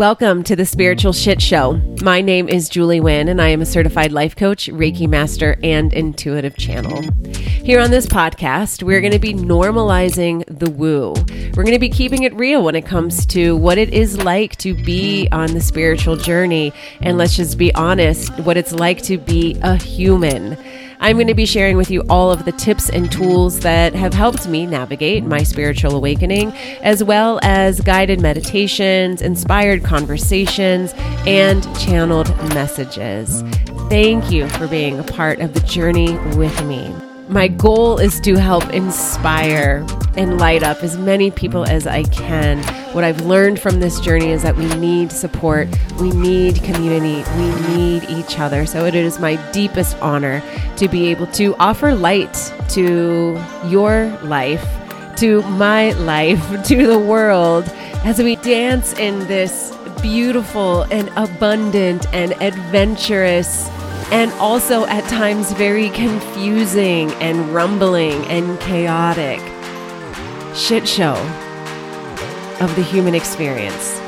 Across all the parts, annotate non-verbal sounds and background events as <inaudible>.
Welcome to the Spiritual Shit Show. My name is Julie Nguyen, and I am a certified life coach, Reiki master, and intuitive channel. Here on this podcast, we're going to be normalizing the woo. We're going to be keeping it real when it comes to what it is like to be on the spiritual journey. And let's just be honest, what it's like to be a human. I'm going to be sharing with you all of the tips and tools that have helped me navigate my spiritual awakening, as well as guided meditations, inspired conversations, and channeled messages. Thank you for being a part of the journey with me. My goal is to help inspire and light up as many people as I can. What I've learned from this journey is that we need support, we need community, we need each other. So it is my deepest honor to be able to offer light to your life, to my life, <laughs> to the world as we dance in this beautiful and abundant and adventurous and also at times very confusing and rumbling and chaotic shit show of the human experience.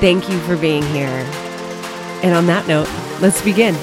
Thank you for being here. And on that note, let's begin.